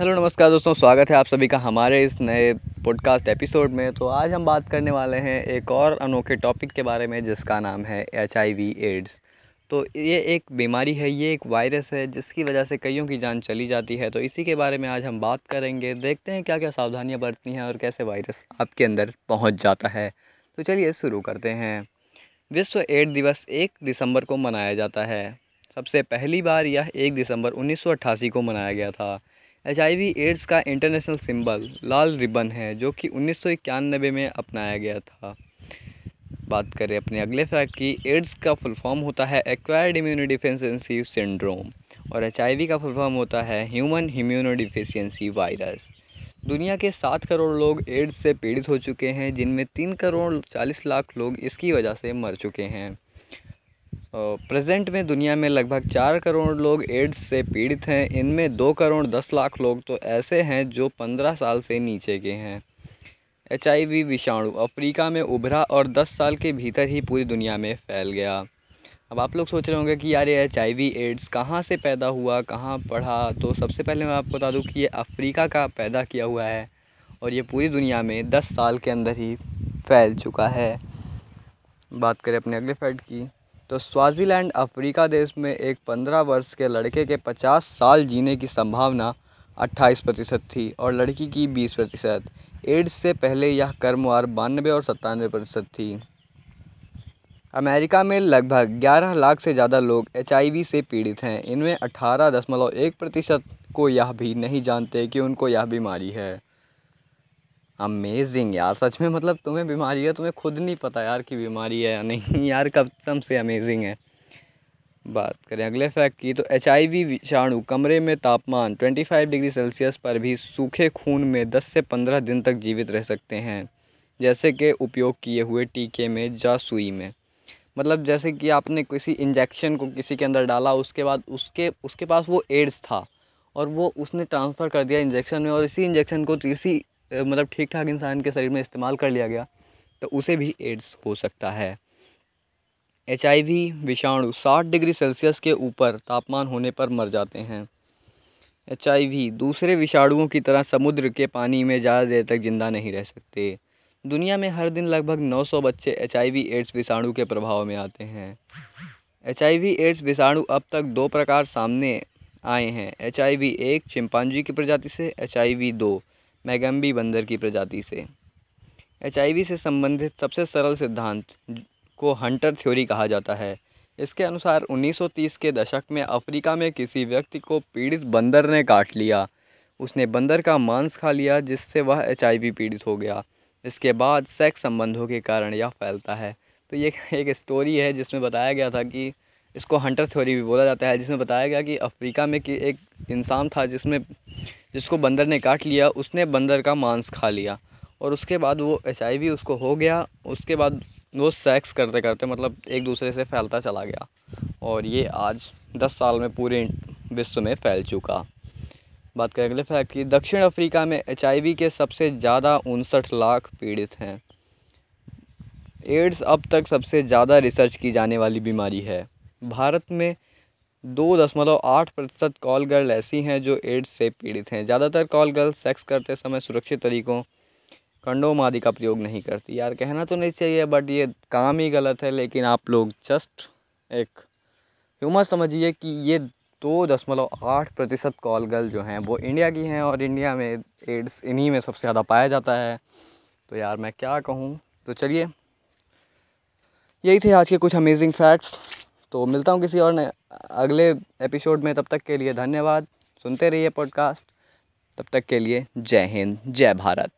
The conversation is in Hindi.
हेलो, नमस्कार दोस्तों, स्वागत है आप सभी का हमारे इस नए पॉडकास्ट एपिसोड में। तो आज हम बात करने वाले हैं एक और अनोखे टॉपिक के बारे में, जिसका नाम है एच आई वी एड्स तो ये एक बीमारी है, ये एक वायरस है, जिसकी वजह से कईयों की जान चली जाती है। तो इसी के बारे में आज हम बात करेंगे। देखते हैं क्या क्या सावधानियाँ बरतनी हैं और कैसे वायरस आपके अंदर पहुँच जाता है। तो चलिए शुरू करते हैं। विश्व एड्स दिवस एक दिसंबर को मनाया जाता है। सबसे पहली बार यह एक दिसंबर उन्नीस सौ अट्ठासी को मनाया गया था। एचआईवी एड्स का इंटरनेशनल सिंबल लाल रिबन है, जो कि उन्नीस सौ इक्यानबे में अपनाया गया था। बात करें अपने अगले फैक्ट की एड्स का फुल फॉर्म होता है एक्वायर्ड इम्यूनोडिफिशेंसी सिंड्रोम और एचआईवी का फुल फॉर्म होता है ह्यूमन इम्यूनोडिफिशियंसी वायरस दुनिया के सात करोड़ लोग एड्स से पीड़ित हो चुके हैं, जिनमें तीन करोड़ चालीस लाख लोग इसकी वजह से मर चुके हैं। प्रेजेंट में दुनिया में लगभग चार करोड़ लोग एड्स से पीड़ित हैं। इनमें दो करोड़ दस लाख लोग तो ऐसे हैं जो पंद्रह साल से नीचे के हैं। एचआईवी विषाणु अफ्रीका में उभरा और दस साल के भीतर ही पूरी दुनिया में फैल गया। अब आप लोग सोच रहे होंगे कि यार ये एच एड्स कहाँ से पैदा हुआ, कहाँ पढ़ा तो सबसे पहले मैं आपको बता दूँ कि ये अफ्रीका का पैदा किया हुआ है और ये पूरी दुनिया में दस साल के अंदर ही फैल चुका है। बात करें अपने अगले फैक्ट की तो स्वाज़ीलैंड अफ्रीका देश में एक पंद्रह वर्ष के लड़के के पचास साल जीने की संभावना अट्ठाईस प्रतिशत थी और लड़की की बीस प्रतिशत। एड्स से पहले यह कर्मवार बानवे और सत्तानवे प्रतिशत थी। अमेरिका में लगभग ग्यारह लाख से ज़्यादा लोग एचआईवी से पीड़ित हैं। इनमें अठारह दशमलव एक प्रतिशत को यह भी नहीं जानते कि उनको यह बीमारी है। अमेजिंग यार, सच में मतलब तुम्हें बीमारी है, तुम्हें खुद नहीं पता यार कि बीमारी है या नहीं। यार कसम से अमेजिंग है। बात करें अगले फैक्ट की तो एच आई वी विषाणु कमरे में तापमान 25 डिग्री सेल्सियस पर भी सूखे खून में 10 से 15 दिन तक जीवित रह सकते हैं। जैसे कि उपयोग किए हुए टीके में जा सुई में। मतलब जैसे कि आपने किसी इंजेक्शन को किसी के अंदर डाला, उसके बाद उसके उसके पास वो एड्स था और वो उसने ट्रांसफ़र कर दिया इंजेक्शन में और इसी इंजेक्शन को किसी मतलब ठीक ठाक इंसान के शरीर में इस्तेमाल कर लिया गया तो उसे भी एड्स हो सकता है। एचआईवी विषाणु 60 डिग्री सेल्सियस के ऊपर तापमान होने पर मर जाते हैं। एचआईवी दूसरे विषाणुओं की तरह समुद्र के पानी में ज़्यादा देर तक ज़िंदा नहीं रह सकते। दुनिया में हर दिन लगभग 900 बच्चे एचआईवी एड्स विषाणु के प्रभाव में आते हैं। एचआईवी एड्स विषाणु अब तक दो प्रकार सामने आए हैं एच एक चिंपांजी की प्रजाति से एच दो मैगम्बी बंदर की प्रजाति से। एचआईवी से संबंधित सबसे सरल सिद्धांत को हंटर थ्योरी कहा जाता है। इसके अनुसार 1930 के दशक में अफ्रीका में किसी व्यक्ति को पीड़ित बंदर ने काट लिया। उसने बंदर का मांस खा लिया, जिससे वह एचआईवी पीड़ित हो गया। इसके बाद सेक्स संबंधों के कारण यह फैलता है। तो ये एक स्टोरी है, जिसमें बताया गया था कि इसको हंटर थ्योरी भी बोला जाता है, जिसमें बताया गया कि अफ्रीका में कि एक इंसान था जिसमें जिसको बंदर ने काट लिया, उसने बंदर का मांस खा लिया। और उसके बाद वो एचआईवी उसको हो गया। उसके बाद वो सेक्स करते करते मतलब एक दूसरे से फैलता चला गया। और ये आज दस साल में पूरे विश्व में फैल चुका। बात करें अगले फैक्ट की, दक्षिण अफ्रीका में एचआईवी के सबसे ज़्यादा उनसठ लाख पीड़ित हैं। एड्स अब तक सबसे ज़्यादा रिसर्च की जाने वाली बीमारी है। भारत में दो दशमलव आठ प्रतिशत कॉल गर्ल ऐसी हैं जो एड्स से पीड़ित हैं। ज़्यादातर कॉल गर्ल सेक्स करते समय सुरक्षित तरीक़ों कंडोम आदि का प्रयोग नहीं करती। यार, कहना तो नहीं चाहिए बट ये काम ही गलत है, लेकिन आप लोग जस्ट एक ह्यूमर समझिए कि ये दो दशमलव आठ प्रतिशत कॉल गर्ल जो हैं, वो इंडिया की हैं और इंडिया में एड्स इन्हीं में सबसे ज़्यादा पाया जाता है। तो यार, मैं क्या कहूँ? तो चलिए, यही थे आज के कुछ अमेजिंग फैक्ट्स तो मिलता हूँ किसी और ने अगले एपिसोड में, तब तक के लिए धन्यवाद। सुनते रहिए पॉडकास्ट तब तक के लिए जय हिंद, जय भारत।